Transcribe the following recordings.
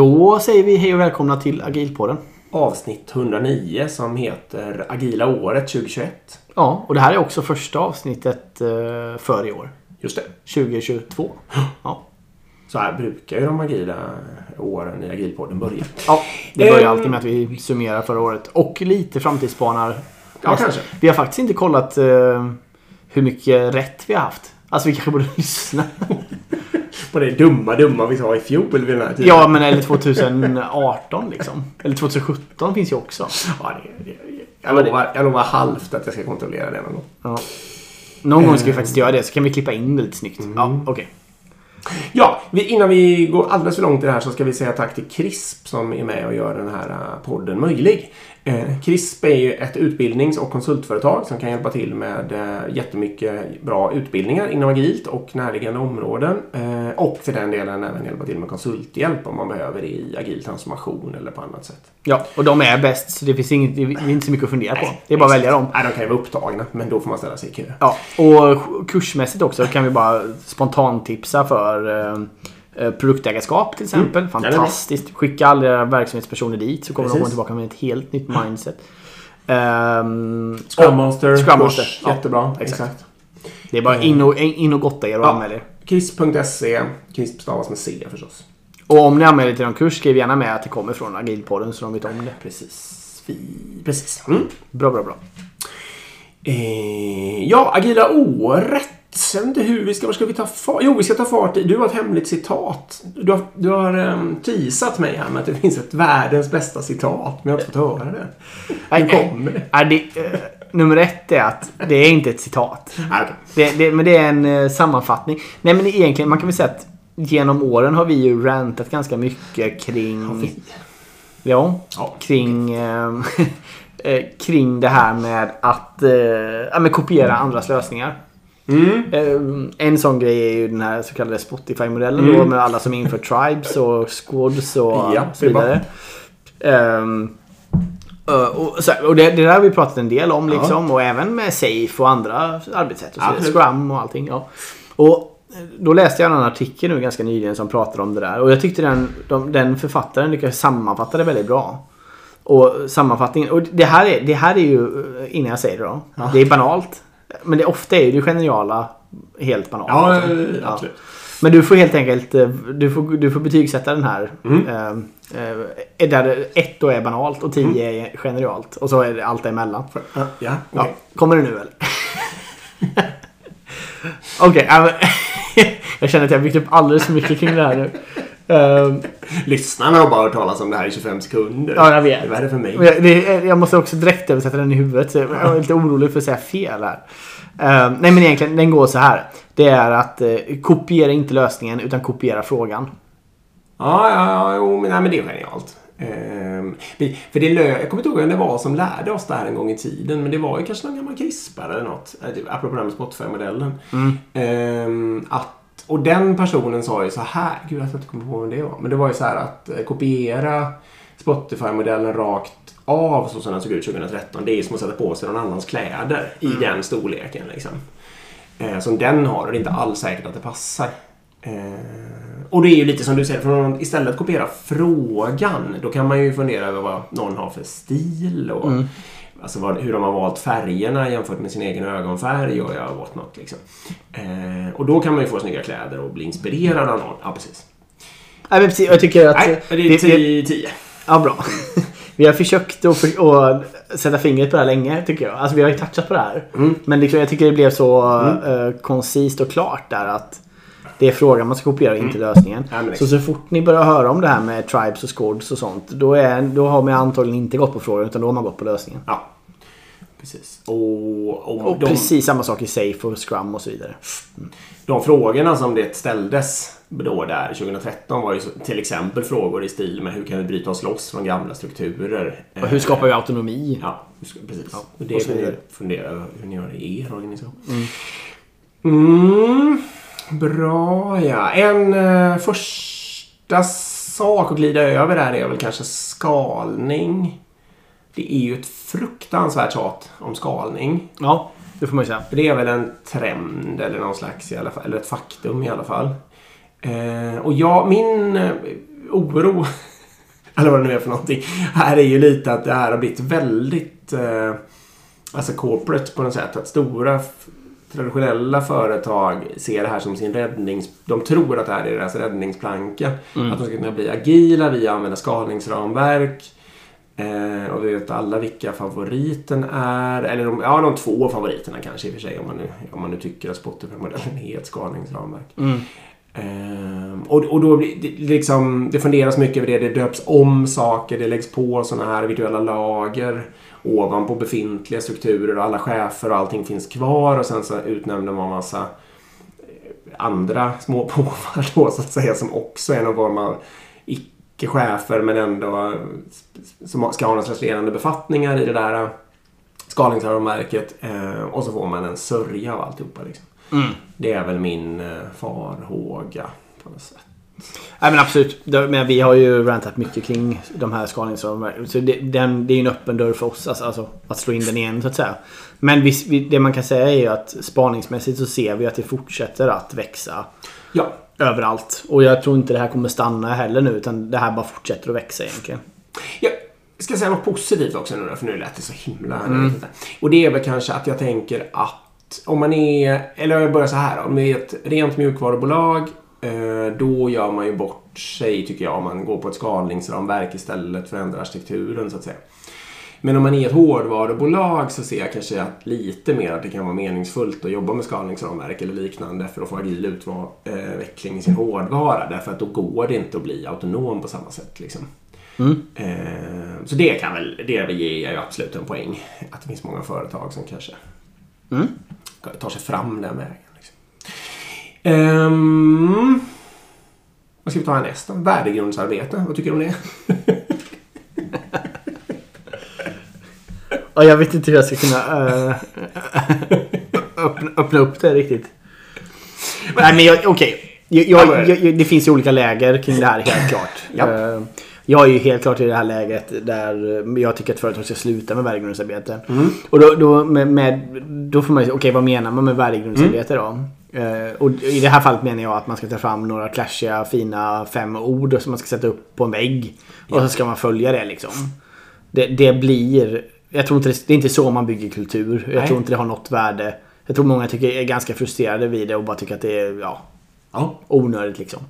Då säger vi hej och välkomna till Agilpodden. Avsnitt 109 som heter Agila året 2021. Ja, och det här är också första avsnittet eh, för i år. Just det. 2022. Ja. Så här brukar ju de agila åren i agilpodden börja. ja det börjar Ehm. alltid med att vi summerar förra året. Och lite framtidsspanar. Ja, kanske. Vi har faktiskt inte kollat eh, hur mycket rätt vi har haft. Alltså vi kanske borde lyssna. På det dumma, dumma vi sa i fjol vid den här tiden. Ja, men eller 2018 liksom. Eller 2017 finns ju också. Ja, det, det, jag, lovar, jag lovar halvt att jag ska kontrollera det någon gång. Ja. Någon gång ska vi Ehm. faktiskt göra det, så kan vi klippa in det lite snyggt. Ja, okej. Ja, vi, innan vi går alldeles för långt i det här så ska vi säga tack till CRISP som är med och gör den här eh, podden möjlig. Eh, CRISP är ju ett utbildnings och konsultföretag som kan hjälpa till med eh, jättemycket bra utbildningar inom agilt och närliggande områden. Eh, och för den delen även hjälpa till med konsulthjälp om man behöver det i agil transformation eller på annat sätt. Ja, och de är bäst, så det finns inget, det är inte så mycket att fundera på. Det är bara att välja dem. Nej, de kan ju vara upptagna, men då får man ställa sig i kö. Ja, och kursmässigt också kan vi bara spontantipsa för produktägarskap till exempel. Mm, är bra. Fantastiskt. Skicka alla era verksamhetspersoner dit så kommer de Precis. komma tillbaka med ett helt nytt mindset. Ehm, Scrum Master, Scrum Master, kurs, ja, jättebra. exakt. Exakt. Det är bara in och, in och gotta er och Ja. anmäl er. CRISP.se, CRISP stavas med C förstås. Och om ni anmäler er till någon kurs, skriv gärna med att det kommer från Agilpodden så de vet om det. Precis. Precis. Mm. Bra, bra, bra. Eh, ja, agila året. Vet inte hur vi ska... Var ska vi ta fart? Jo, vi ska ta fart i... Du har ett hemligt citat. Du har, du har um, teasat mig här med att det finns ett världens bästa citat. Men jag har inte fått höra det. Nej, kommer det? nej, det, eh, nummer ett är att det är inte ett citat. Det, det, men det är en eh, sammanfattning. Nej men egentligen, man kan väl säga att genom åren har vi ju rantat ganska mycket kring... Ja, Ja. kring... eh, kring det här med att eh, ja, kopiera andras lösningar. Mm. Eh, en sån grej är ju den här så kallade Spotify-modellen då Mm. med alla som inför tribes och squads och Ja, så vidare. Ehm, eh, och så, och det, det där har vi pratat en del om liksom och även med Safe och andra arbetssätt och så. Scrum och allting. Ja. Och då läste jag en artikel nu ganska nyligen som pratade om det där och jag tyckte den, de, den författaren lyckades sammanfatta det väldigt bra. Och sammanfattningen, och det här är, det här är ju, eh, innan jag säger det då, det är banalt. Men det ofta är ju det geniala helt banalt. Ja, liksom. eh, absolut. Men du får helt enkelt eh, du får, du får betygsätta den här. Mm. Eh, eh, där ett då är banalt och tio är genialt. Och så är det allt däremellan. Ja, ja, Ja, okej. kommer det nu eller? Okej, ja, men- jag känner att jag byggt upp alldeles för mycket kring det här nu. Ehm, Lyssnarna har bara hört talas om det här i 25 sekunder. Ja, jag vet. Vad är det för mig? Jag, det, jag måste också direkt översätta den i huvudet. Så jag är lite orolig för att säga fel här. Ehm, nej men egentligen, den går så här. Det är att eh, kopiera inte lösningen utan kopiera frågan. Ja, ja, ja, jo, men, nej, men det är genialt. Vi, för det jag kommer inte ihåg vem det var som lärde oss det här en gång i tiden. Men det var ju kanske någon gammal krispare eller något. eh, typ, Apropå det här med Spotify-modellen. Ehm, att, och den personen sa ju så här. Gud, jag inte kommer ihåg vem det var. Men det var ju så här att eh, kopiera Spotify-modellen rakt av så som den såg ut 2013. Det är som att sätta på sig någon annans kläder i den storleken. Liksom. Eh, som den har och det är inte alls säkert att det passar. Eh, och det är ju lite som du säger, från att istället kopiera frågan. Då kan man ju fundera över vad någon har för stil och alltså vad, hur de har valt färgerna jämfört med sin egen ögonfärg och ja, what not, liksom. eh, Och då kan man ju få snygga kläder och bli inspirerad av någon. Ja, precis. Nej, men precis, jag tycker att... Nej, det är 10-10. Ja, bra. Vi har försökt att, för, sätta fingret på det här länge tycker jag. Alltså vi har ju touchat på det här. Mm. Men liksom, jag tycker det blev så eh, koncist och klart där att det är frågan man ska kopiera och inte lösningen. Mm. Ja, så så fort ni börjar höra om det här med tribes och squads och sånt. Då, är, då har man antagligen inte gått på frågan utan då har man gått på lösningen. Ja, precis. Och, och, Och de, precis samma sak i safe och scrum och så vidare. de frågorna som det ställdes då där 2013 var ju till exempel frågor i stil med hur kan vi bryta oss loss från gamla strukturer? Och hur skapar vi autonomi? Ja, precis. Ja, och det och så kan ni fundera över hur ni gör det i er organisation. Mm. Bra ja. En eh, första sak att glida över där är väl kanske skalning. Det är ju ett fruktansvärt tjat om skalning. Ja, det får man ju säga. Det är väl en trend eller någon slags i alla fall, eller ett faktum i alla fall. Eh, och jag, min eh, oro, eller vad det nu är för någonting, här är ju lite att det här har blivit väldigt eh, alltså corporate på något sätt. Att stora traditionella företag ser det här som sin räddnings... De tror att det här är deras räddningsplanka. Att de ska kunna bli agila via att använda skalningsramverk. Eh, och vi vet alla vilka favoriten är. Eller de, ja, de två favoriterna kanske i och för sig. Om man nu, om man nu tycker att Spotify-modellen är ett skalningsramverk. Ehm, och, och då blir det, liksom, det funderas mycket över det. Det döps om saker. Det läggs på sådana här virtuella lager ovanpå befintliga strukturer och alla chefer och allting finns kvar och sen så utnämner man massa eh, andra små påvar då så att säga som också är någon form av icke-chefer men ändå eh, som ska ha någon slags ledande befattningar i det där skalningsramverket eh, och så får man en sörja av alltihopa. Liksom. Det är väl min farhåga på något sätt. Nej men absolut. Men vi har ju rantat mycket kring de här skalningsramverken. Så det, den, det är ju en öppen dörr för oss. Alltså, alltså att slå in den igen så att säga. Men vi, vi, det man kan säga är ju att spaningsmässigt så ser vi att det fortsätter att växa Ja, överallt. Och jag tror inte det här kommer stanna heller nu. Utan det här bara fortsätter att växa egentligen. Jag ska säga något positivt också nu för nu lät det så himla... inte. Och det är väl kanske att jag tänker att om man är... Eller jag börjar så här. Om det är ett rent mjukvarubolag då gör man ju bort sig, tycker jag, om man går på ett skalningsramverk istället för att ändra arkitekturen, så att säga. Men om man är ett hårdvarubolag så ser jag kanske att lite mer att det kan vara meningsfullt att jobba med skalningsramverk eller liknande för att få agil utveckling i sin hårdvara. Därför att då går det inte att bli autonom på samma sätt. Liksom. Eh, Så det kan väl, det ger jag ju absolut en poäng. Att det finns många företag som kanske tar sig fram den vägen. Liksom. Vad ska vi ta härnäst då? Värdegrundsarbete, vad tycker du om det? Och jag vet inte hur jag ska kunna eh, öppna, öppna upp det riktigt. Nej men jag, okej. Jag, det finns ju olika läger kring det här helt klart. Ja. Eh, Jag är ju helt klart i det här läget där jag tycker att företag ska sluta med värdegrundsarbete. Och då, då, med, med, då får man ju okej vad menar man med värdegrundsarbete då? Eh, och i det här fallet menar jag att man ska ta fram några clashiga fina fem ord som man ska sätta upp på en vägg. Och så ska man följa det liksom. Det, det blir... Jag tror inte det, det är inte så man bygger kultur. Jag Nej. tror inte det har något värde. Jag tror många tycker, är ganska frustrerade vid det och bara tycker att det är ja, Ja. onödigt liksom.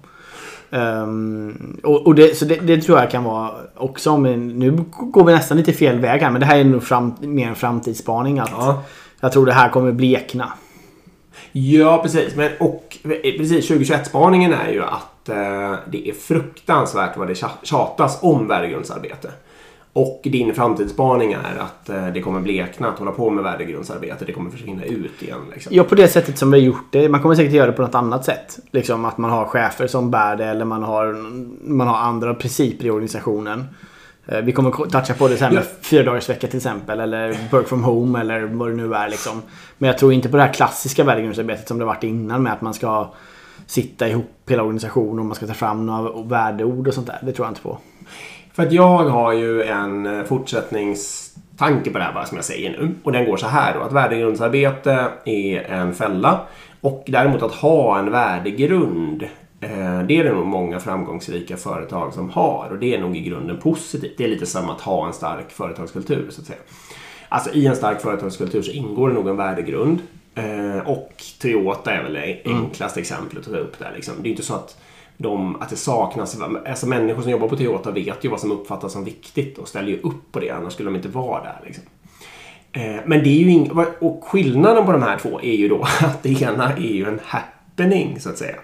Ehm, och och det, så det, det tror jag kan vara också. Men nu går vi nästan lite fel väg här. Men det här är nog fram, mer en framtidsspaning. Att Ja. Jag tror det här kommer blekna. Ja, precis. Men, och eh, precis, 2021-spaningen är ju att eh, det är fruktansvärt vad det tjatas om värdegrundsarbete. Och din framtidsspaning är att eh, det kommer blekna att hålla på med värdegrundsarbete. Det kommer försvinna ut igen. Liksom. Ja, på det sättet som vi har gjort det. Man kommer säkert göra det på något annat sätt. Liksom att man har chefer som bär det eller man har, man har andra principer i organisationen. Eh, Vi kommer toucha på det sen med fyra dagars vecka till exempel. Eller work from home eller vad det nu är. Liksom. Men jag tror inte på det här klassiska värdegrundsarbetet som det varit innan med att man ska sitta ihop hela organisationen och man ska ta fram några värdeord och sånt där. Det tror jag inte på. För att jag har ju en eh, fortsättningstanke på det här bara som jag säger nu. Och den går så här då. Att värdegrundsarbete är en fälla. Och däremot att ha en värdegrund. Eh, Det är det nog många framgångsrika företag som har. Och det är nog i grunden positivt. Det är lite som att ha en stark företagskultur så att säga. Alltså i en stark företagskultur så ingår det nog en värdegrund. Eh, och Toyota är väl det enklaste exemplet att ta upp där. Liksom. Det är inte så att, de, att det saknas... Alltså människor som jobbar på Toyota vet ju vad som uppfattas som viktigt och ställer ju upp på det. Annars skulle de inte vara där. Liksom. Eh, men det är ju ing- Och skillnaden på de här två är ju då att det ena är ju en happening så att säga.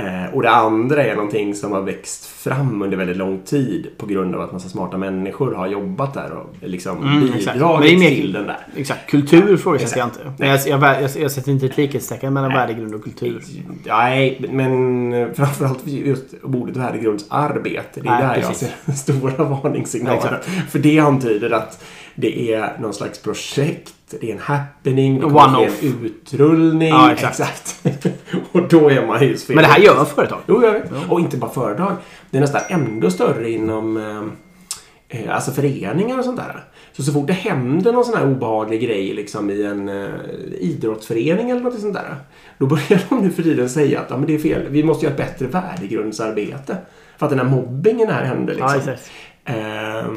Eh, och det andra är någonting som har växt fram under väldigt lång tid på grund av att massa smarta människor har jobbat där och liksom Mm, bidragit mer- till den där. Exakt. Kultur ifrågasätter jag inte. Men jag, jag, jag, jag sätter inte ett likhetstecken mellan värdegrund och kultur. Nej, men framförallt just ordet värdegrundsarbete. Det är Nej, där jag precis. ser den stora varningssignalen. Exakt. För det antyder att det är någon slags projekt, det är en happening, det kommer ske one-off. en utrullning. Ja, exakt. och då är man ju fel. Men det här gör företag. Jo, jag vet. Och inte bara företag. Det är nästan ändå större inom eh, eh, alltså föreningar och sånt där. Så så fort det händer någon sån här obehaglig grej liksom i en eh, idrottsförening eller något sånt där. Då börjar de nu för tiden säga att ja, men det är fel. Vi måste göra ett bättre värdegrundsarbete. För att den här mobbingen här händer liksom. Ja, exakt.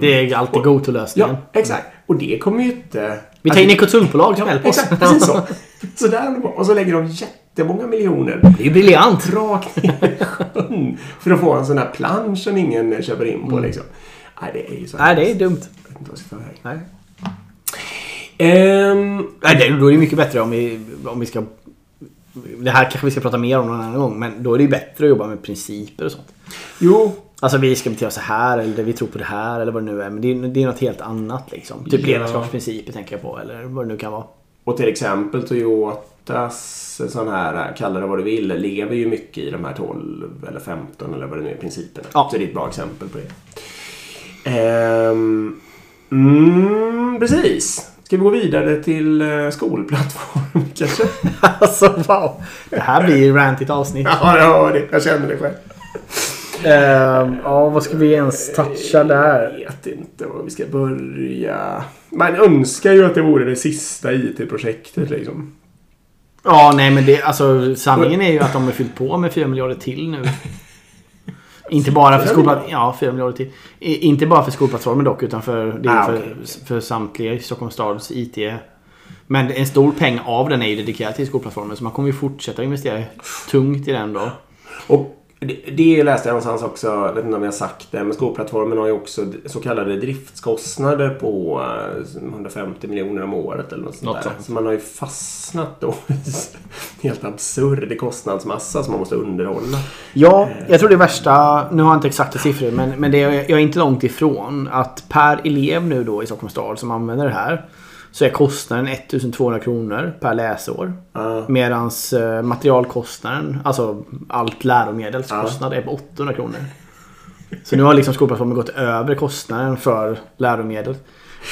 Det är alltid go-to-lösningen. Ja, exakt. Och det kommer ju inte... Vi tar in ett konsultbolag som hjälper oss. exakt, precis så. så där, håller de på. och så lägger de jättemånga miljoner Det är ju briljant. rakt ner i sjön för att få en sån här plansch som ingen köper in på. Liksom. Nej, det är ju så. Nej, det är dumt. Jag vet inte vad jag ska ta vägen. Nej. Ehm, Nej, det, då är det mycket bättre om vi, om vi ska... Det här kanske vi ska prata mer om någon annan gång. Men då är det ju bättre att jobba med principer och sånt. jo, Alltså vi ska bete oss så här eller vi tror på det här eller vad det nu är. Men det är, det är något helt annat liksom. Typ Ja. ledarskapsprinciper tänker jag på. Eller vad det nu kan vara. och till exempel Toyotas sån här, kalla det vad du vill, lever ju mycket i de här 12 eller 15 eller vad det nu är principerna. Ja. Så det är ett bra exempel på det. Ehm, mm, precis. Ska vi gå vidare till eh, skolplattform kanske? alltså wow. Det här blir ju rantigt avsnitt. Ja, jag hör det. Jag känner det själv. Ehm, ja, vad ska vi ens toucha där? Jag vet inte var vi ska börja. Man önskar ju att det vore det sista IT-projektet liksom. Ja, nej men det, alltså sanningen är ju att de har fyllt på med 4 miljarder till nu. Inte bara för skolplattformen. Ja, 4 miljarder till. I, inte bara för skolplattformen dock, utan för, det är Ah, för, okej. för samtliga i Stockholms stads IT. Men en stor peng av den är ju dedikerad till skolplattformen. Så man kommer ju fortsätta investera tungt i den då. Och det, det läste jag någonstans också, jag vet inte om jag har sagt det, men skolplattformen har ju också så kallade driftskostnader på eh, 150 miljoner om året eller något sånt Något där. sånt. Så man har ju fastnat då i en helt absurd kostnadsmassa som man måste underhålla. Ja, jag tror det värsta, nu har jag inte exakta siffror, men, men det är, jag är inte långt ifrån att per elev nu då i Stockholms stad som använder det här så är kostnaden 1200 kronor per läsår. Ja. Medans eh, materialkostnaden, alltså allt läromedelskostnad är på 800 kronor. Så nu har liksom skolplattformen gått över kostnaden för läromedel.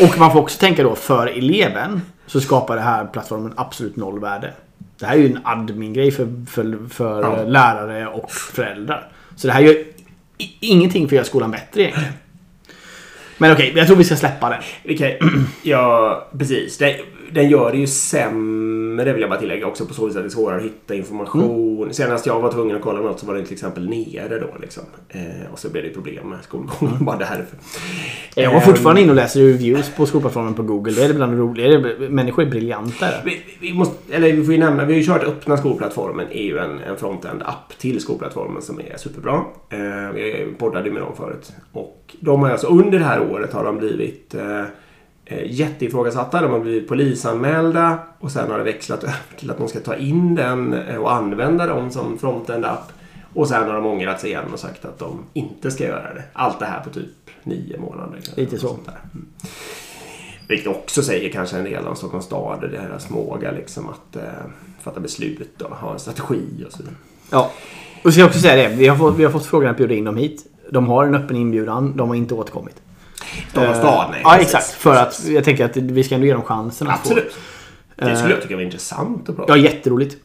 Och man får också tänka då för eleven så skapar det här plattformen absolut noll värde. Det här är ju en admin-grej för, för, för Ja. lärare och föräldrar. Så det här gör ingenting för att göra skolan bättre egentligen. Men okej, jag tror vi ska släppa den. Okej, ja precis. Den, den gör det ju sämre vill jag bara tillägga också på så vis att det är svårare att hitta information. Senast jag var tvungen att kolla något så var det till exempel nere då liksom. Eh, och så blev det problem med skolgången bara därför. Jag var fortfarande inne och läser reviews på skolplattformen på Google. Det är bland det roliga. Människor är briljanta där. Vi, vi, måste, eller vi får ju nämna, vi har ju kört öppna skolplattformen. är ju en, en frontend-app till skolplattformen som är superbra. Eh, vi poddade med dem förut. Och de har alltså under det här året har de blivit eh, eh, jätteifrågasatta. De har blivit polisanmälda och sen har det växlat över till att de ska ta in den eh, och använda dem som frontend-app. Och sen har de ångrat sig igen och sagt att de inte ska göra det. Allt det här på typ nio månader. Lite så. Sånt där. Mm. Vilket också säger kanske en del om Stockholms stad och deras förmåga liksom att eh, fatta beslut och ha en strategi och så vidare. Ja. Och ska jag också säga det. Vi har fått, vi har fått frågan att bjuda in dem hit. De har en öppen inbjudan. De har inte återkommit. Stockholms Eh, stad, nej. Ja, exakt. För att jag tänker att vi ska ändå ge dem chansen att få. Absolut. Det Eh, skulle jag tycka var intressant att prata Ja, jätteroligt.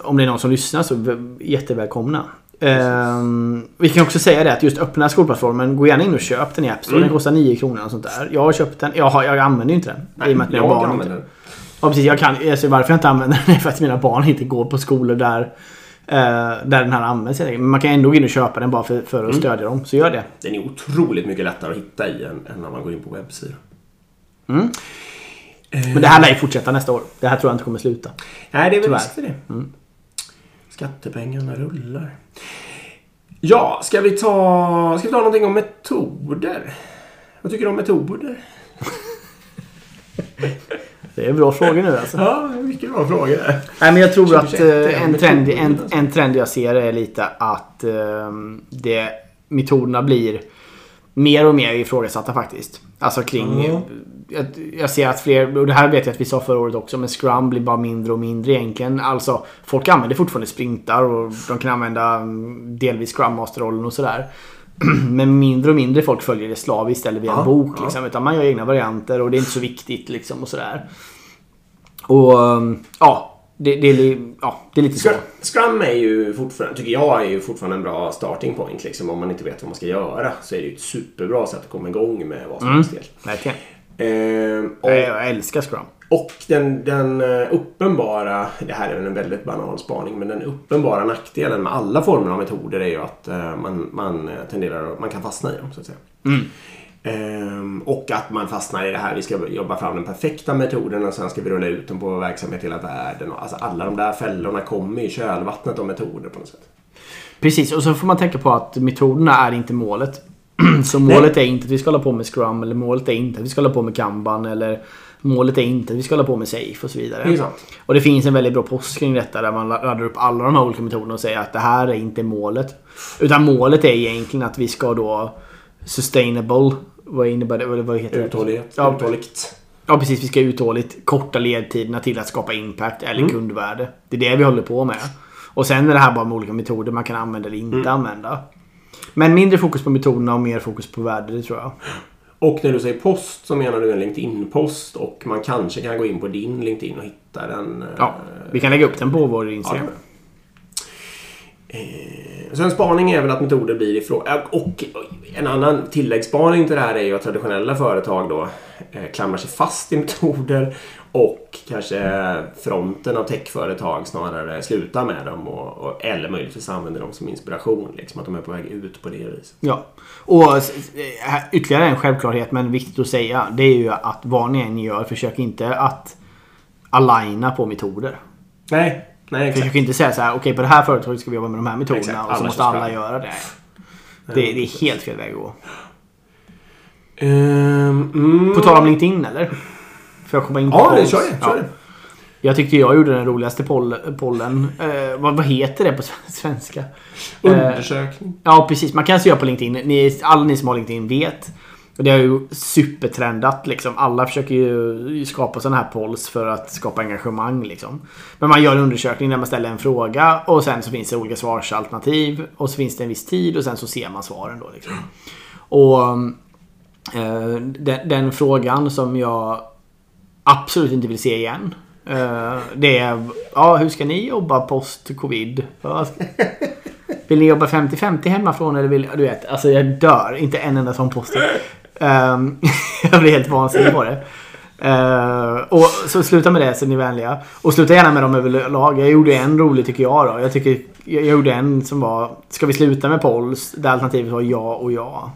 Om det är någon som lyssnar så jättevälkomna. Ehm, vi kan också säga det att just öppna skolplattformen, gå gärna in och köp den i App Store. Den kostar 9 kronor och sånt där. Jag har köpt den. Jag, har, jag använder ju inte den. I och med att mina barn inte... den. Ja, precis. Jag kan, alltså, varför jag inte använder den är för att mina barn inte går på skolor där, eh, där den här används. Men man kan ändå gå in och köpa den bara för, för att stödja dem. Så gör det. Den är otroligt mycket lättare att hitta i än, än när man går in på webbsidan. Mm. Men det här lär ju fortsätta nästa år. Det här tror jag inte kommer sluta. Nej, det är väl för det. Skattepengarna rullar. Ja, ska vi ta, ska vi ta någonting om metoder? Vad tycker du om metoder? Det är bra frågor nu alltså. Ja, mycket bra fråga. Nej men jag tror att 2021 är eh, en, trend, en, en trend jag ser är lite att eh, det, metoderna blir mer och mer ifrågasatta faktiskt. Alltså kring... Mm. Jag, jag ser att fler, och det här vet jag att vi sa förra året också, men Scrum blir bara mindre och mindre egentligen. Alltså folk använder fortfarande sprintar och de kan använda mm, delvis Scrum Master-rollen och sådär. Men mindre och mindre folk följer det slaviskt eller via en bok. ja. Liksom, utan man gör egna varianter och det är inte så viktigt liksom och sådär. Och um, ja, det, det, är, ja, det är lite så. Scrum, Scrum är ju fortfarande, tycker jag, är ju fortfarande en bra starting point. Liksom. Om man inte vet vad man ska göra så är det ju ett superbra sätt att komma igång med vad som Mm. helst. helt. Verkligen. Eh, och, Nej, Jag älskar Scrum. Och den, den eh, uppenbara, det här är väl en väldigt banal spaning, men den uppenbara nackdelen med alla former av metoder är ju att eh, man, man eh, tenderar att, man kan fastna i dem så att säga. Ehm, och att man fastnar i det här, vi ska jobba fram den perfekta metoden och sen ska vi rulla ut den på verksamhet i hela världen. Och, alltså alla de där fällorna kommer i kölvattnet av metoder på något sätt. Precis, och så får man tänka på att metoderna är inte målet. Så målet är inte att vi ska hålla på med Scrum eller målet är inte att vi ska hålla på med Kanban eller målet är inte att vi ska hålla på med Safe och så vidare. Det. Och det finns en väldigt bra post kring detta där man laddar upp alla de här olika metoderna och säger att det här är inte målet. Utan målet är egentligen att vi ska då sustainable. Vad innebär det? Vad heter? Uthållighet. Ja, Uthålligt. Ja precis, vi ska uthålligt korta ledtiderna till att skapa impact eller kundvärde. Det är det vi håller på med. Och sen är det här bara med olika metoder man kan använda eller inte använda. Men mindre fokus på metoderna och mer fokus på värde, det tror jag. Och när du säger post så menar du en LinkedIn-post och man kanske kan gå in på din LinkedIn och hitta den. eh, Ja, vi kan lägga upp den på vår Instagram. Eh, Så en spaning är väl att metoder blir ifrån... eh, Och en annan tilläggsspaning till det här är ju att traditionella företag då klamrar sig fast i metoder och kanske fronten av techföretag snarare slutar med dem och, och, eller möjligtvis använder dem som inspiration. Liksom att de är på väg ut på det viset. Ja. Och ytterligare en självklarhet men viktigt att säga. Det är ju att vad ni än gör, försök inte att aligna på metoder. Nej, nej exakt. Försök inte säga så här, okej på det här företaget ska vi jobba med de här metoderna Exakt, och så måste alla göra det. Det, det är helt fel väg att gå. Ehm, mm. På tal om LinkedIn eller? Får jag komma in på Ja, polls? kör det. Kör det. Jag tyckte jag gjorde den roligaste poll, pollen. Eh, vad, vad heter det på svenska? Eh, Undersökning. ja, precis. Man kan se på LinkedIn. Ni, alla ni som har LinkedIn vet. Det har ju supertrendat liksom. Alla försöker ju skapa sådana här polls för att skapa engagemang liksom. Men man gör en undersökning där man ställer en fråga och sen så finns det olika svarsalternativ. Och så finns det en viss tid och sen så ser man svaren då liksom. Och eh, den, den frågan som jag absolut inte vill se igen. eh, det är, ja hur ska ni jobba post-covid? Ja, Vill ni jobba 50-50 hemifrån eller vill... Du vet, alltså jag dör. Inte en enda sån post. Ehm, jag blir helt vansinnig på det. Eh, och så sluta med det så är ni vänliga. Och sluta gärna med dem överlag. Jag gjorde en rolig tycker jag då. Jag tycker jag gjorde en som var Ska vi sluta med polls? Där alternativet var ja och ja.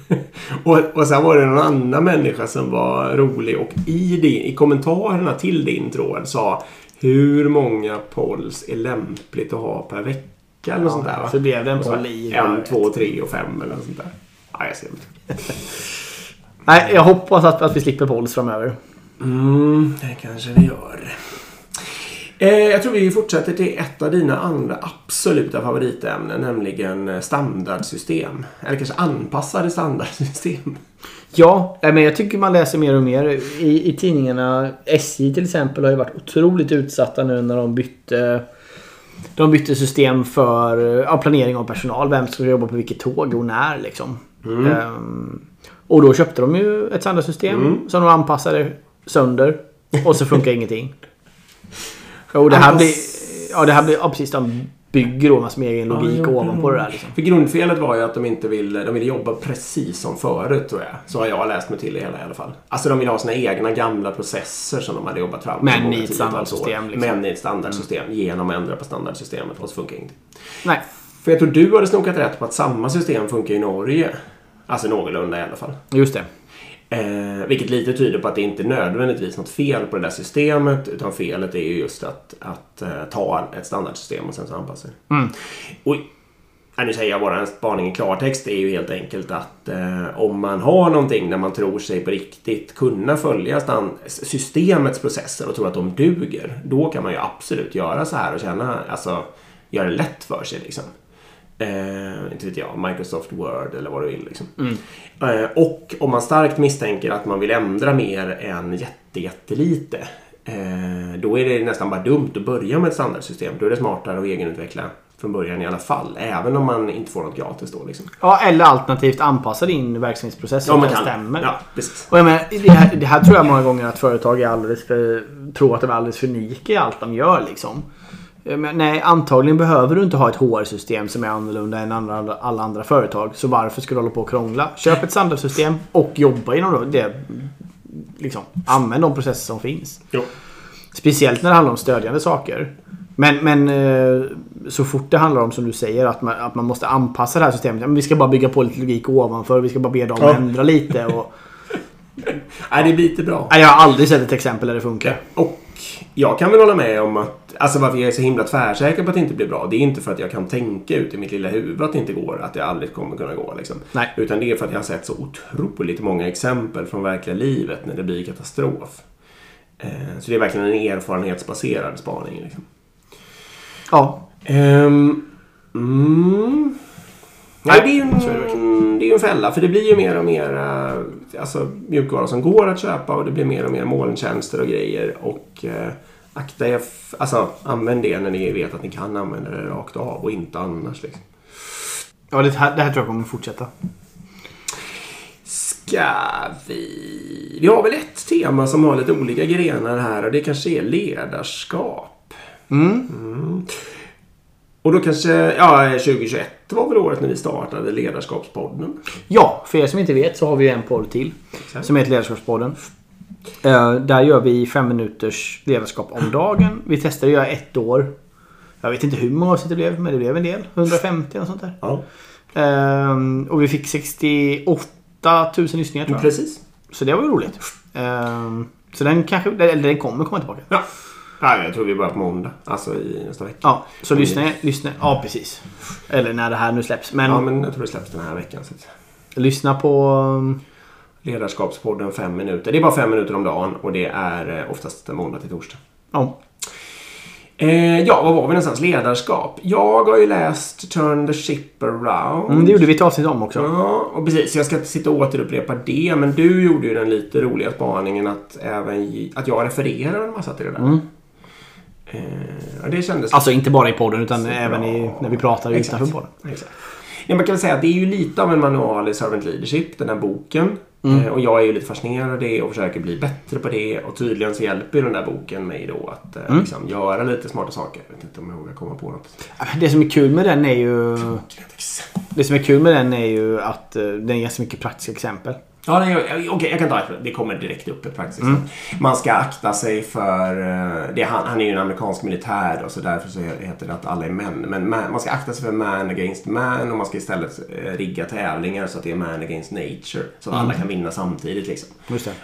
Och, och sen var det någon annan människa som var rolig och i, din, i kommentarerna till din tråd sa hur många polls är lämpligt att ha per vecka eller något sånt där va? Så blev det en poll i. En, två, tre och fem eller något sånt där. Ja, jag ser det. Nej, jag hoppas att, att vi slipper polls framöver. Mm, det kanske vi gör. Eh, jag tror vi fortsätter till ett av dina andra absoluta favoritämnen, nämligen eh, standardsystem. Eller kanske anpassade standardsystem. Ja, men jag tycker man läser mer och mer i, i tidningarna. SJ till exempel har ju varit otroligt utsatta nu när de bytte de bytte system för ja, planering av personal. Vem ska jobba på vilket tåg och när liksom. Ehm, och då köpte de ju ett standardsystem som de anpassade sönder. Och så funkar ingenting. Och det här blir... Ja, det här blir... Ja, precis. De bygger då massor med egen logik Ja, jo, ovanpå det där liksom. För grundfelet var ju att de inte ville, de ville jobba precis som förut tror jag. Så har jag läst mig till det hela i alla fall. Alltså de ville ha sina egna gamla processer som de hade jobbat fram. Men i ett standardsystem, liksom. Men i ett standardsystem. Genom att ändra på standardsystemet och så funkar ingenting. Nej. För jag tror du hade snokat rätt på att samma system funkar i Norge. Alltså någorlunda i alla fall. Just det. Eh, vilket lite tyder på att det inte är nödvändigtvis något fel på det där systemet. Utan felet är ju just att, att eh, ta ett standardsystem och sen så anpassa det. Mm. Och, nu säger jag bara en spaning i klartext. Det är ju helt enkelt att eh, om man har någonting där man tror sig på riktigt kunna följa systemets processer och tror att de duger. Då kan man ju absolut göra så här och känna, alltså göra det lätt för sig liksom. Eh, inte vet jag, Microsoft Word eller vad du vill. Liksom. Eh, och om man starkt misstänker att man vill ändra mer än jätte, jättelite. Eh, då är det nästan bara dumt att börja med ett standardsystem. Då är det smartare att egenutveckla från början i alla fall. Även om man inte får något gratis då. Liksom. Ja, eller alternativt anpassa din verksamhetsprocess så Ja, att den stämmer. Ja, precis. Och jag menar, det, här, det här tror jag många gånger att företag är alldeles för, tror att de är alldeles för unika i allt de gör. Liksom. Menar, nej, antagligen behöver du inte ha ett HR-system som är annorlunda än andra, alla andra företag. Så varför ska du hålla på och krångla? Köp ett standardsystem och jobba inom det liksom, använd de processer som finns. Jo. Speciellt när det handlar om stödjande saker. Men, men eh, så fort det handlar om som du säger att man, att man måste anpassa det här systemet. Men Vi ska bara bygga på lite logik ovanför. Vi ska bara be dem Ja. ändra lite. Och, Nej, det biter bra. Nej, jag har aldrig sett ett exempel där det funkar. Och jag kan väl hålla med om att, alltså varför jag är så himla tvärsäker på att det inte blir bra. Det är inte för att jag kan tänka ut i mitt lilla huvud att det inte går, att det aldrig kommer kunna gå. Liksom. Nej. Utan det är för att jag har sett så otroligt många exempel från verkliga livet när det blir katastrof. Eh, Så det är verkligen en erfarenhetsbaserad spaning. Liksom. Ja. Ehm, mm. Nej, det är ju en, det är en fälla. För det blir ju mer och mer eh, alltså, mjukvara som går att köpa och det blir mer och mer molntjänster och grejer. Och eh, akta er, alltså använd det när ni vet att ni kan använda det rakt av och inte annars. Liksom. Ja, det här, det här tror jag kommer fortsätta. Ska vi... Vi har väl ett tema som har lite olika grenar här och det kanske är ledarskap. Mm. Och då kanske, ja 2021 var väl året när vi startade Ledarskapspodden. Ja, för er som inte vet så har vi en podd till. Exakt. Som heter Ledarskapspodden. Eh, där gör vi fem minuters ledarskap om dagen. Vi testade att göra ett år. Jag vet inte hur många avsnitt det blev, men det blev en del. 150 eller sånt där. Ja, Ehm, och vi fick 68 000 lyssningar tror jag. precis. Så det var ju roligt. Ehm, så den kanske, eller den kommer komma tillbaka. Ja. Ja, jag tror vi börjar på måndag. Alltså i nästa vecka. Ja, så lyssna, lyssna. Ja, precis. Eller när det här nu släpps. Men, Ja, men jag tror det släpps den här veckan. Så lyssna på... um, Ledarskapspodden fem minuter. Det är bara fem minuter om dagen och det är eh, oftast måndag till torsdag. Ja. Eh, ja, var var vi någonstans? Ledarskap. Jag har ju läst Turn the Ship Around. Mm, det gjorde vi ett avsnitt om också. Ja, och precis. Jag ska inte sitta och återupprepa det. Men du gjorde ju den lite roliga spaningen att, även, att jag refererar en massa till det där. Mm. Eh, det kändes... Alltså inte bara i podden utan även i, när vi pratar Exakt. utanför podden. Exakt. Ja, man kan säga att det är ju lite av en manual i Servant Leadership, den här boken. Mm. Eh, och jag är ju lite fascinerad av det och försöker bli bättre på det. Och tydligen så hjälper den där boken mig då att eh, Mm. liksom, göra lite smarta saker. Jag vet inte om jag vågar komma på något. Det som är kul med den är ju... Det som är kul med den är ju att eh, den ger så mycket praktiska exempel. Ja, är- okej, jag kan ta ett. Det kommer direkt upp praktiskt Mm. Man ska akta sig för... eh, Det är, han, han är ju en amerikansk militär och så därför så heter det att alla är män. Men man, man ska akta sig för man against man och man ska istället eh, rigga tävlingar så att det är man against nature. Så att Mm. alla kan vinna samtidigt liksom.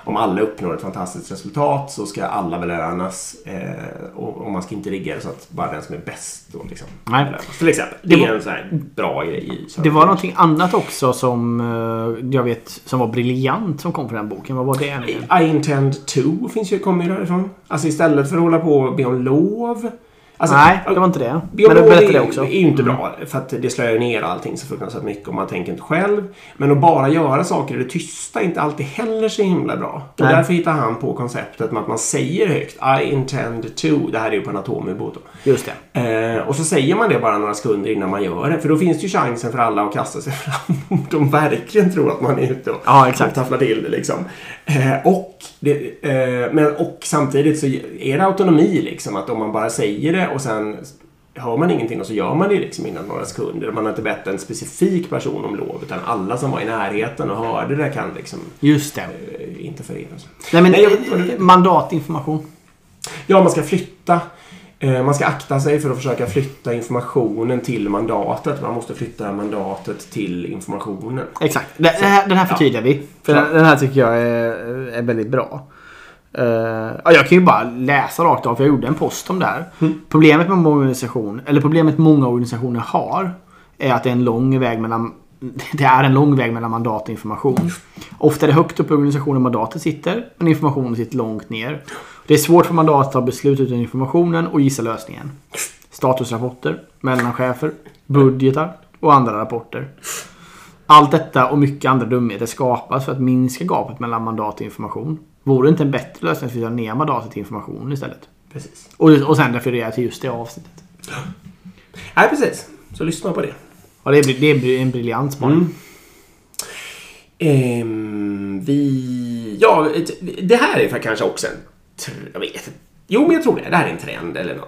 Om alla uppnår ett fantastiskt resultat så ska alla belönas. Eh, och, och man ska inte rigga det så att bara den som är bäst då liksom Nej. belönas. Till exempel. Det, Det är var- en sån här bra grej i Det var någonting annat också som eh, jag vet som var briljant som kom från den boken. Vad var det? I, I intend to finns ju, kommer ju därifrån. Alltså istället för att hålla på och be om lov. Alltså, Nej, det var inte det. Men du berättade det också. Mm. är ju inte bra. För att det ju ner allting så fruktansvärt mycket och man tänker inte själv. Men att bara göra saker i det tysta är inte alltid heller så himla bra. Och Nej. därför hittar han på konceptet med att man säger högt I intend to. Det här är ju på anatomibot då. Just det. Eh, och så säger man det bara några sekunder innan man gör det. För då finns det ju chansen för alla att kasta sig fram om de verkligen tror att man är ute och, Ja, exakt. och tafflar till det. Liksom. Eh, och, det, eh, men, och samtidigt så är det autonomi liksom. Att om man bara säger det och sen hör man ingenting och så gör man det liksom innan några sekunder. Man har inte bett en specifik person om lov utan alla som var i närheten och hörde det kan liksom Just det. eh, interferera. Nej, men Nej, jag mandatinformation. Ja, man ska flytta. Eh, Man ska akta sig för att försöka flytta informationen till mandatet. Man måste flytta mandatet till informationen. Exakt. Det här, den här förtydligar vi. För Ja. den, den här tycker jag är, är väldigt bra. Ja, jag kan ju bara läsa rakt av för jag gjorde en post om det här. Mm. Problemet med många organisationer, eller problemet många organisationer har, är att det är en lång väg mellan det är en lång väg mellan mandat och information. Ofta är det högt upp i organisationen mandatet sitter, men informationen sitter långt ner. Det är svårt för mandatet att ta beslut utan informationen och gissa lösningen. Statusrapporter, mellanchefer, budgetar och andra rapporter. Allt detta och mycket andra dumheter skapas för att minska gapet mellan mandat och information. Vore det inte en bättre lösning att flytta ner mandatet till information istället? Precis. Och, och sen referera till just det avsnittet. Nej, precis. Så lyssna på det. Ja, det, är, det är en briljant spaning. Mm. Ehm, vi... Ja, det här är för kanske också en... Jag vet. Jo, men jag tror det. Det här är en trend eller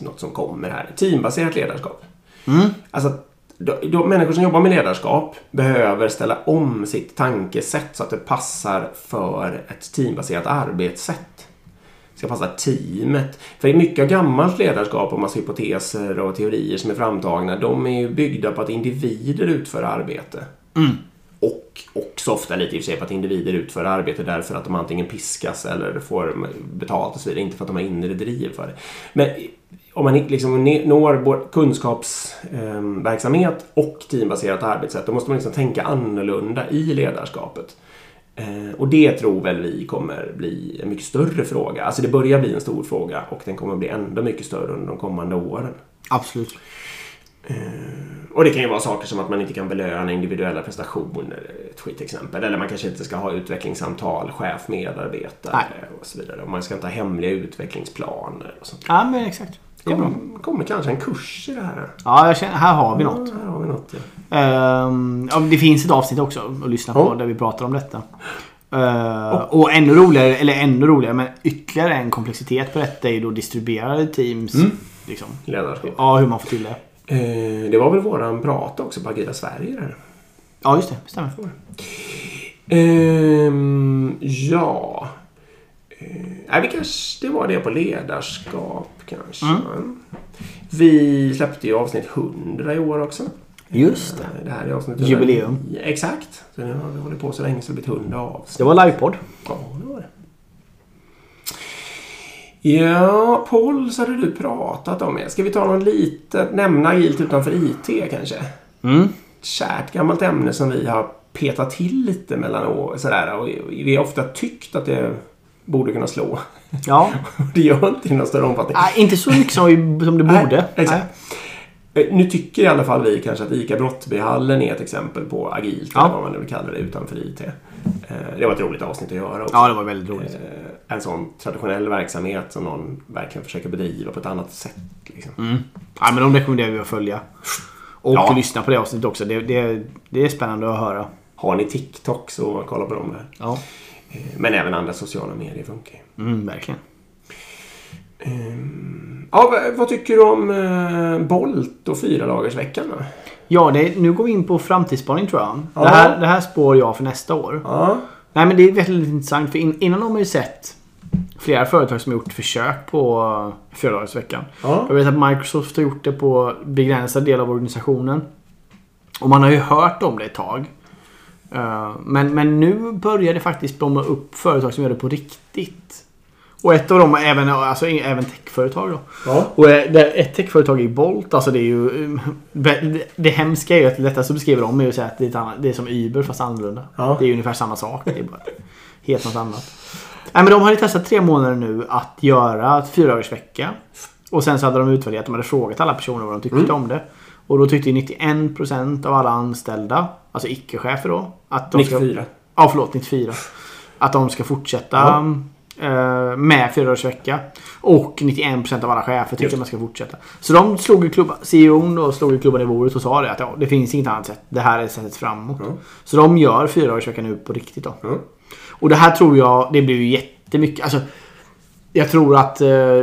något, som kommer här. Teambaserat ledarskap. Mm. Alltså, då, då, människor som jobbar med ledarskap behöver ställa om sitt tankesätt så att det passar för ett teambaserat arbetssätt. Det ska passa teamet. För mycket av gammalt ledarskap och massa hypoteser och teorier som är framtagna, de är ju byggda på att individer utför arbete. Och också ofta lite i och för sig på att individer utför arbete därför att de antingen piskas eller får betalt och så vidare. Inte för att de har inre driv för det. Men om man liksom når både kunskapsverksamhet ehm, och teambaserat arbetssätt då måste man liksom tänka annorlunda i ledarskapet. Eh, och det tror väl vi kommer bli en mycket större fråga. Alltså det börjar bli en stor fråga och den kommer bli ändå mycket större under de kommande åren. Absolut. Och det kan ju vara saker som att man inte kan belöna individuella prestationer, ett skitexempel. Eller man kanske inte ska ha utvecklingssamtal, chef, medarbetare Nej. och så vidare. Och man ska inte ha hemliga utvecklingsplaner och sånt. Ja, men exakt. Det kommer, kommer kanske en kurs i det här. Ja, jag känner, här har vi något. Ja, här har vi något. ja. Ja, det finns ett avsnitt också att lyssna på Ja. där vi pratar om detta. Ehm, och ännu roligare, eller ännu roligare, men ytterligare en komplexitet på detta är ju då distribuerade teams. Liksom. Ledarskap. Ja, hur man får till det. Eh, det var väl våran prata också på Agila Sverige där. Ja, just det. Stämmer. Ehm, ja. Eh, vi kanske, det var det på ledarskap kanske. Vi släppte ju avsnitt 100 i år också. Just det. Eh, Det här är avsnitt Jubileum. 109. Exakt. Så nu har vi hållit på så länge så det blivit 100 avsnitt. Det var livepodd. Ja, det var det. Ja, Paul så hade du pratat om det. Ska vi ta något litet, nämna agilt utanför IT kanske? Mm. Ett kärt gammalt ämne som vi har petat till lite mellan år. Sådär, och vi har ofta tyckt att det borde kunna slå. Ja. det gör inte i någon större omfattning. Nej, inte så mycket som, som det Nej, borde. exakt. Eh, Nu tycker i alla fall vi kanske att ICA Brottbyhallen är ett exempel på agilt, Ja. eller vad man nu vill kalla det, utanför IT. Eh, Det var ett roligt avsnitt att göra också. Ja, det var väldigt roligt. En sån traditionell verksamhet som någon verkligen försöker bedriva på ett annat sätt. Liksom. Mm. Ja, men de rekommenderar vi att följa. Och Ja. lyssna på det avsnittet också. Det, det, det är spännande att höra. Har ni TikTok så kolla på dem där. Ja. Eh, Men även andra sociala medier funkar ju. Mm, verkligen. Ja, vad- tycker du om eh, Bolt och fyra dagars veckan då? Ja, det, nu går vi in på framtidsspaning tror jag. Ja. Det, här, det här spår jag för nästa år. Ja, Nej, men det är väldigt intressant. För in, innan har man ju sett flera företag som har gjort försök på fyradagarsveckan. Ja. Jag vet att Microsoft har gjort det på begränsad del av organisationen. Och man har ju hört om det ett tag. Uh, men, men nu börjar det faktiskt blomma upp företag som gör det på riktigt. Och ett av dem är även, alltså, även techföretag då. ja. Och eh, ett techföretag är Bolt. Alltså det är ju... eh, Det, hemska är ju att det lättaste att beskriva dem är att säga att det är, ett annat, det är som Uber fast annorlunda. Ja. Det är ungefär samma sak. Det är bara helt något annat. Nej, men de hade testat tre månader nu att göra fyra dagars vecka. Och sen så hade de utvärderat. De hade frågat alla personer vad de tyckte Mm. om det. Och då tyckte 91% av alla anställda, alltså icke-chefer då. Att de ska, 94. Ja, förlåt. 94. Att de ska fortsätta Ja. eh, med fyra dagars vecka. Och 91% av alla chefer tycker Just. att man ska fortsätta. Så de slog i klubban, CEOn då slog i klubban i bordet och sa det att ja, det finns inget annat sätt. Det här är sättet framåt. Ja. Så de gör fyra dagars vecka nu på riktigt då. Och det här tror jag, det blir ju jättemycket. Alltså, jag tror att eh,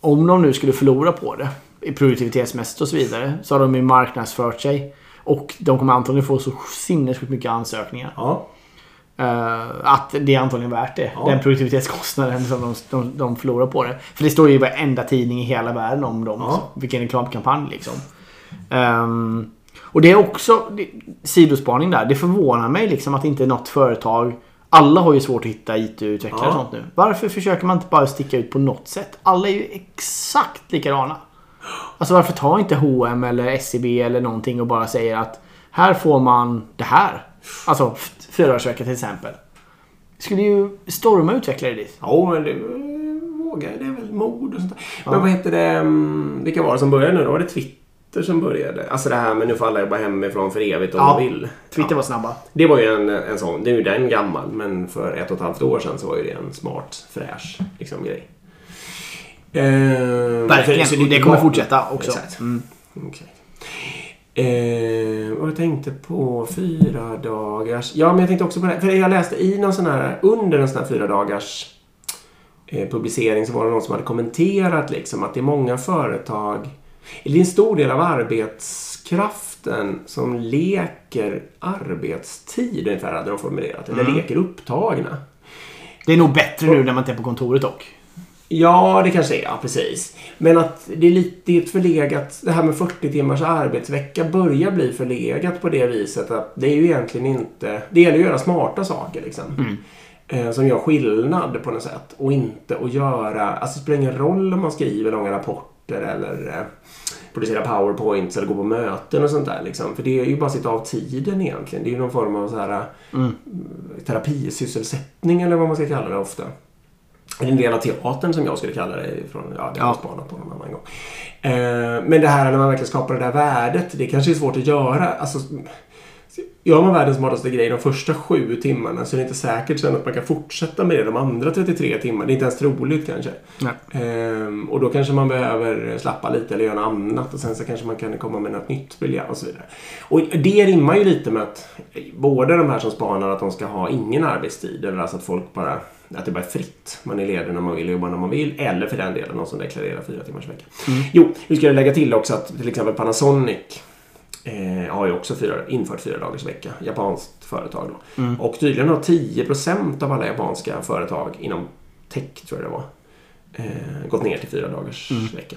om de nu skulle förlora på det, i produktivitetsmässigt och så vidare, så har de ju marknadsfört sig. Och de kommer antagligen få så sinnessjukt mycket ansökningar. Ja. Eh, att det är antagligen värt det. Ja. Den produktivitetskostnaden som de, de, de förlorar på det. För det står ju i varenda tidning i hela världen om dem. Ja. Vilken reklamkampanj liksom. Ehm, och det är också det, sidospaning där. Det förvånar mig liksom att inte något företag alla har ju svårt att hitta IT-utvecklare och Ja. sånt nu. Varför försöker man inte bara sticka ut på något sätt? Alla är ju exakt likadana. Alltså varför tar inte H&M eller SCB eller någonting och bara säger att här får man det här. Alltså f- fyradagarsvecka till exempel. Skulle ju storma utvecklare dit. Ja, men det eh, vågar Det är väl mod och sånt där. Men vad hette det? mm, Vilka var det som började nu då? Var det Twitter som började? Alltså det här med nu får alla jobba hemifrån för evigt om Ja, de vill. Twitter Ja. var snabba. Det var ju en, en sån. Nu är den gammal, men för ett och ett halvt år sedan så var ju det en smart, fräsch liksom, grej. Eh, Verkligen. så Och det kommer var- fortsätta också. Exakt. Mm. Exakt. Eh, och jag tänkte på fyra dagars... Ja, men jag tänkte också på det. För jag läste i någon sån här... Under en sån här fyra dagars eh, publicering så var det någon som hade kommenterat liksom att det är många företag Det är en stor del av arbetskraften som leker arbetstid, ungefär hade de formulerat Eller Mm. leker upptagna. Det är nog bättre nu när man inte är på kontoret dock. Ja, det kanske är. Ja, precis. Men att det är lite ett förlegat... Det här med 40 timmars arbetsvecka börjar bli förlegat på det viset att det är ju egentligen inte... Det gäller att göra smarta saker liksom. Eh, som gör skillnad på något sätt. Och inte att göra... Alltså det spelar ingen roll om man skriver långa rapporter eller eh, producerar powerpoints eller går på möten och sånt där. Liksom. För det är ju bara att sitta av tiden egentligen. Det är ju någon form av så här, Mm. terapisysselsättning eller vad man ska kalla det ofta. Det är en del av teatern som jag skulle kalla det. Från, ja, det har jag Ja. spanat på någon annan gång. Eh, men det här när man verkligen skapar det där värdet. Det kanske är svårt att göra. Alltså, gör man världens smartaste grej de första sju timmarna så är det inte säkert sen att man kan fortsätta med det de andra 33 timmarna. Det är inte ens troligt kanske. Ehm, och då kanske man behöver slappa lite eller göra något annat och sen så kanske man kan komma med något nytt briljant och så vidare. Och det rimmar ju lite med att både de här som spanar att de ska ha ingen arbetstid eller alltså att folk bara att det bara är fritt. Man är ledig när man vill och jobbar när man vill. Eller för den delen någon som deklarerar fyra timmars vecka. Jo, vi ska lägga till också att till exempel Panasonic eh, har ju också fyra, infört fyra dagars vecka. Japanskt företag då. Och tydligen har 10% av alla japanska företag inom tech, tror jag det var, eh, gått ner till fyra dagars vecka.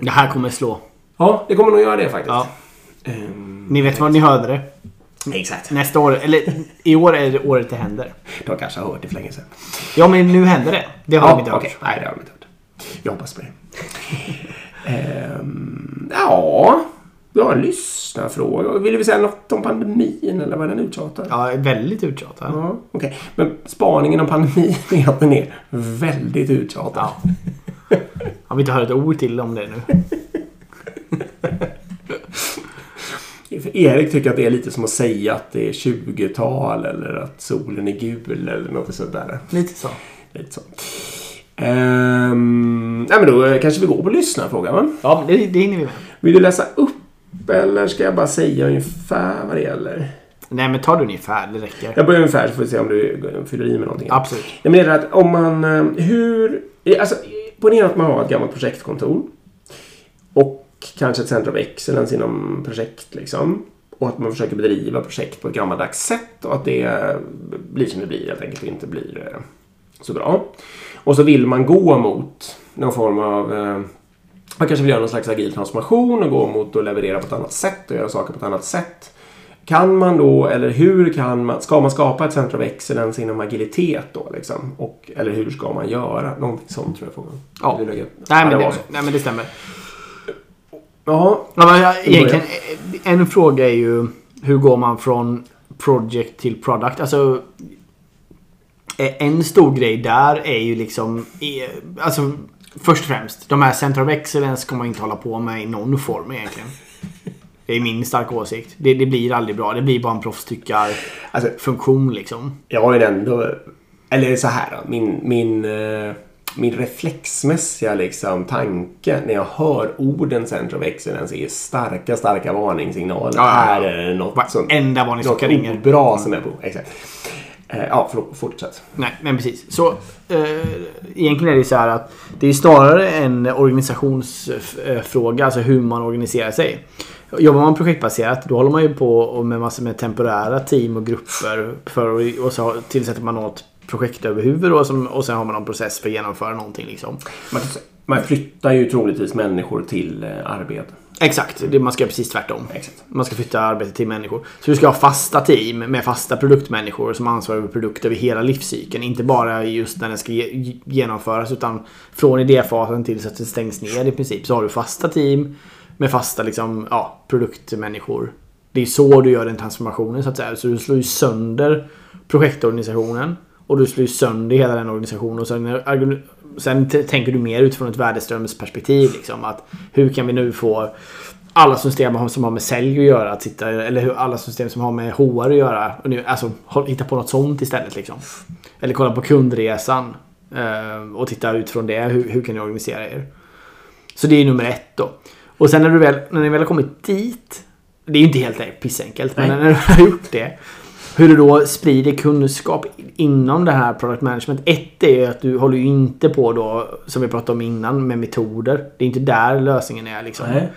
Det här kommer slå. Ja, det kommer nog göra det faktiskt. Ja. Ehm, Ni vet var ni hörde det. exakt. Nästa år, eller i år är det året det händer. De kanske har hört det för länge sedan. Ja, men nu händer det. Det har de inte hört. Nej, det har de inte hört. Jag hoppas på det. Ehm, ja, vi har en lyssnarfråga. Vill vi säga något om pandemin eller vad den uttjatar? Ja, väldigt uttjatad. Ja, okej. Men spaningen om pandemin är att den är väldigt uttjatad. Ja. Jag vill inte höra ett ord till om det nu. Erik tycker att det är lite som att säga att det är 20-tal eller att solen är gul eller något sånt där. Lite så. Lite så. Ehm, nej, men då kanske vi går på lyssnarfrågan, va? Ja, det, det hinner vi med. Vill du läsa upp eller ska jag bara säga ungefär vad det gäller? Nej, men ta det ungefär. Det räcker. Jag börjar ungefär så får vi se om du fyller i med någonting. Absolut. Nej, men det är att om man... eh, Hur... Alltså, ponera att man har ett gammalt projektkontor. Och kanske ett center of excellence inom projekt liksom. Och att man försöker bedriva projekt på ett gammaldags sätt och att det blir som det blir helt enkelt och inte blir eh, så bra. Och så vill man gå mot någon form av... eh, Man kanske vill göra någon slags agil transformation och gå mot att leverera på ett annat sätt och göra saker på ett annat sätt. Kan man då, eller hur kan man, ska man skapa ett center of excellence inom agilitet då liksom? Och, eller hur ska man göra? Någonting sånt tror jag frågan. Ja. Nej, men det nej, men det stämmer. Ja, Ja, men jag, egentligen, en fråga är ju hur går man från project till product? Alltså eh, en stor grej där är ju liksom eh, Alltså först och främst de här Center of Excellence ska man inte hålla på med i någon form egentligen. Det är min starka åsikt. Det, det blir aldrig bra. Det blir bara en proffstyckar-funktion alltså liksom. jag har ju ändå... Eller så här då. Min, min, eh, min reflexmässiga liksom, tanke när jag hör orden Center of Excellence är starka, starka varningssignaler. Ja, ja, ja. Här är det något som... Varningsklocka Något ringer. bra som är på. Exakt. Eh, ja, förlåt. Fortsätt. Nej, men precis. Så eh, egentligen är det så här att det är snarare en organisationsfråga, alltså hur man organiserar sig. Jobbar man projektbaserat då håller man ju på med massor med temporära team och grupper för, och så tillsätter man något projektöverhuvud och, som, och sen har man någon process för att genomföra någonting liksom. Man, man flyttar ju troligtvis människor till eh, arbete. Exakt, det, man ska göra precis tvärtom. Exakt. Man ska flytta arbetet till människor. Så du ska ha fasta team med fasta produktmänniskor som ansvarar över produkter över hela livscykeln. Inte bara just när den ska ge- genomföras utan från idéfasen till så att det stängs ner i princip. Så har du fasta team med fasta liksom, ja, produktmänniskor. Det är så du gör den transformationen så att säga. Så du slår ju sönder projektorganisationen. Och du slår ju sönder hela den organisationen. Och sen, sen tänker du mer utifrån ett värdeströmsperspektiv. Liksom, att hur kan vi nu få alla system som har med sälj att göra att sitta, eller hur alla system som har med HR att göra. Och nu, alltså hitta på något sånt istället liksom. Eller kolla på kundresan. eh, Och titta utifrån det. Hur, hur kan ni organisera er? Så det är nummer ett då. Och sen när du väl, när ni väl har kommit dit. Det är ju inte helt pissenkelt. Men Nej. när du har gjort det. Hur du då sprider kunskap inom det här product management. Ett är ju att du håller ju inte på då, som vi pratade om innan, med metoder. Det är inte där lösningen är liksom. Nej.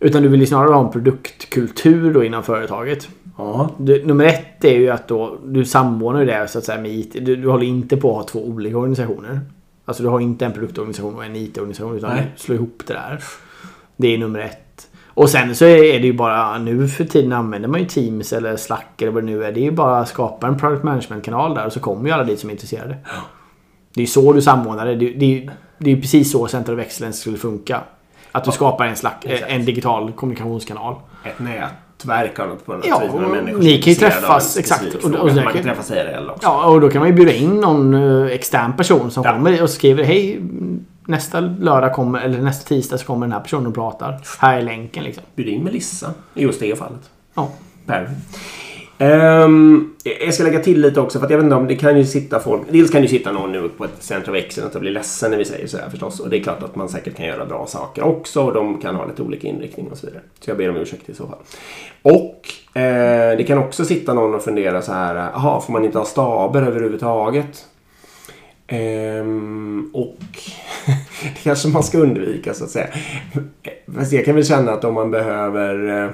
Utan du vill ju snarare ha en produktkultur då inom företaget. Ja. Du, nummer ett är ju att då, du samordnar det så att säga med IT. Du, du håller inte på att ha två olika organisationer. Alltså du har inte en produktorganisation och en IT-organisation utan Nej. du slår ihop det där. Det är nummer ett. Och sen så är det ju bara nu för tiden använder man ju Teams eller Slack eller vad det nu är. Det är ju bara att skapa en product management-kanal där och så kommer ju alla dit som är intresserade. Det är ju så du samordnar det. Det, är ju- det är precis så Center of Excellence skulle funka. Att du skapar en, slack, Exakt. en digital kommunikationskanal. Ett nätverk av något på något Ja, vis. och människor ni kan ju träffas, exakt. Och- och det Man kan kan- träffas IRL också. Ja, och då kan man ju bjuda in någon eh, extern person som Ja. kommer och skriver Hej, nästa lördag kommer, eller nästa tisdag så kommer den här personen och pratar. Här är länken liksom. Bjud in Melissa i just det fallet. Ja. Perfekt. Ehm, jag ska lägga till lite också för att jag vet inte om det kan ju sitta folk. Dels kan ju sitta någon nu på ett Center of Excellence och bli ledsen när vi säger så här förstås. Och det är klart att man säkert kan göra bra saker också och de kan ha lite olika inriktning och så vidare. Så jag ber om ursäkt i så fall. Och eh, det kan också sitta någon och fundera så här. Jaha, får man inte ha staber överhuvudtaget? Ehm, och det kanske man ska undvika så att säga. Fast jag kan väl känna att om man behöver eh,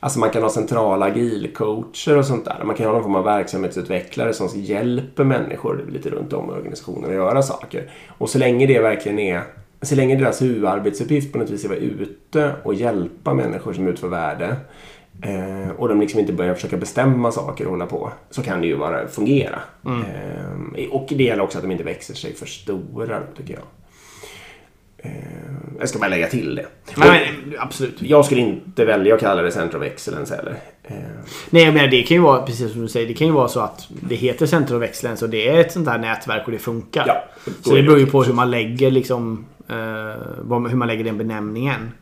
Alltså man kan ha centrala agilcoacher och sånt där. Man kan ha någon form av verksamhetsutvecklare som hjälper människor lite runt om i organisationen att göra saker. Och så länge det verkligen är så länge deras huvudarbetsuppgift på något vis är att vara ute och hjälpa människor som utför värde eh, och de liksom inte börjar försöka bestämma saker och hålla på så kan det ju bara fungera. Eh, och det gäller också att de inte växer sig för stora tycker jag. Eh, jag ska bara lägga till det. Nej, men, absolut. Jag skulle inte välja att kalla det Center of Excellence heller. Eh, Nej, men det kan ju vara precis som du säger. Det kan ju vara så att det heter Center of Excellence och det är ett sånt här nätverk och det funkar. Ja, så det beror ju på hur man lägger liksom eh, hur man lägger den benämningen.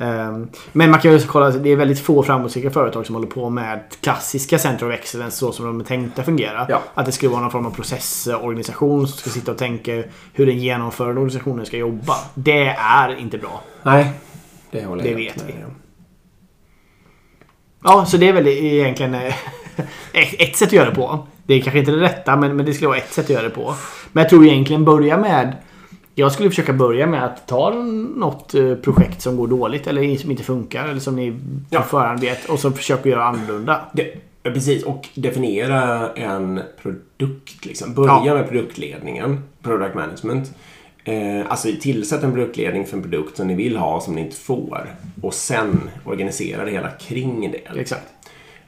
Eh, men man kan ju också kolla, det är väldigt få framgångsrika företag som håller på med klassiska Center of Excellence så som de är tänkta fungera. Ja. Att det skulle vara någon form av processorganisation som ska sitta och tänka hur den genomförande organisationen ska jobba. Det är inte bra. nej, det håller Det jag vet med vi. Ja, så det är väl egentligen eh, ett ett sätt att göra det på. Det är kanske inte det rätta, men, men det skulle vara ett sätt att göra det på. Men jag tror egentligen börja med... Jag skulle försöka börja med att ta något eh, projekt som går dåligt eller som inte funkar eller som ni på Ja. förhand vet och så försöka göra annorlunda. Det, precis, och definiera en produkt. Liksom. Börja Ja. med produktledningen, product management. Eh, alltså tillsätt en produktledning för en produkt som ni vill ha som ni inte får. Och sen organisera det hela kring det. Exakt.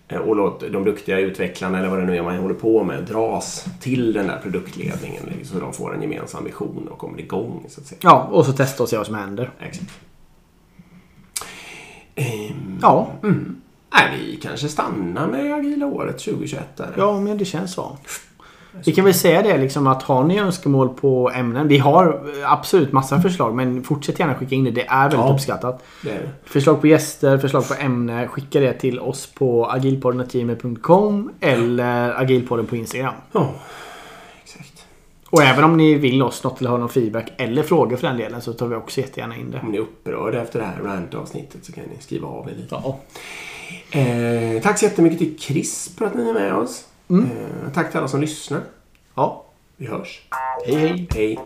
Eh, Och låt de duktiga utvecklarna eller vad det nu är man håller på med dras till den där produktledningen. liksom, Så de får en gemensam vision och kommer igång. Så att säga. Ja, och så testa och se vad som händer. Exakt. Ehm, Ja, Nej, vi kanske stannar med agila året 2021 där. ja men det känns så. Vi kan väl säga det liksom att har ni önskemål på ämnen. Vi har eh, absolut massa förslag men fortsätt gärna skicka in det. Det är väldigt Ja. uppskattat. Det är det. Förslag på gäster, förslag på ämne. Skicka det till oss på agilpodden.gmail.com eller agilpodden på Instagram. Ja, exakt. Och även om ni vill oss något eller har någon feedback eller frågor för den delen så tar vi också jättegärna in det. Om ni är upprörda efter det här rant-avsnittet så kan ni skriva av er lite. Ja. Eh, tack så jättemycket till Chris för att ni är med oss. Mm. Eh, tack till alla som lyssnar. Ja, vi hörs. Hej, hej. hej.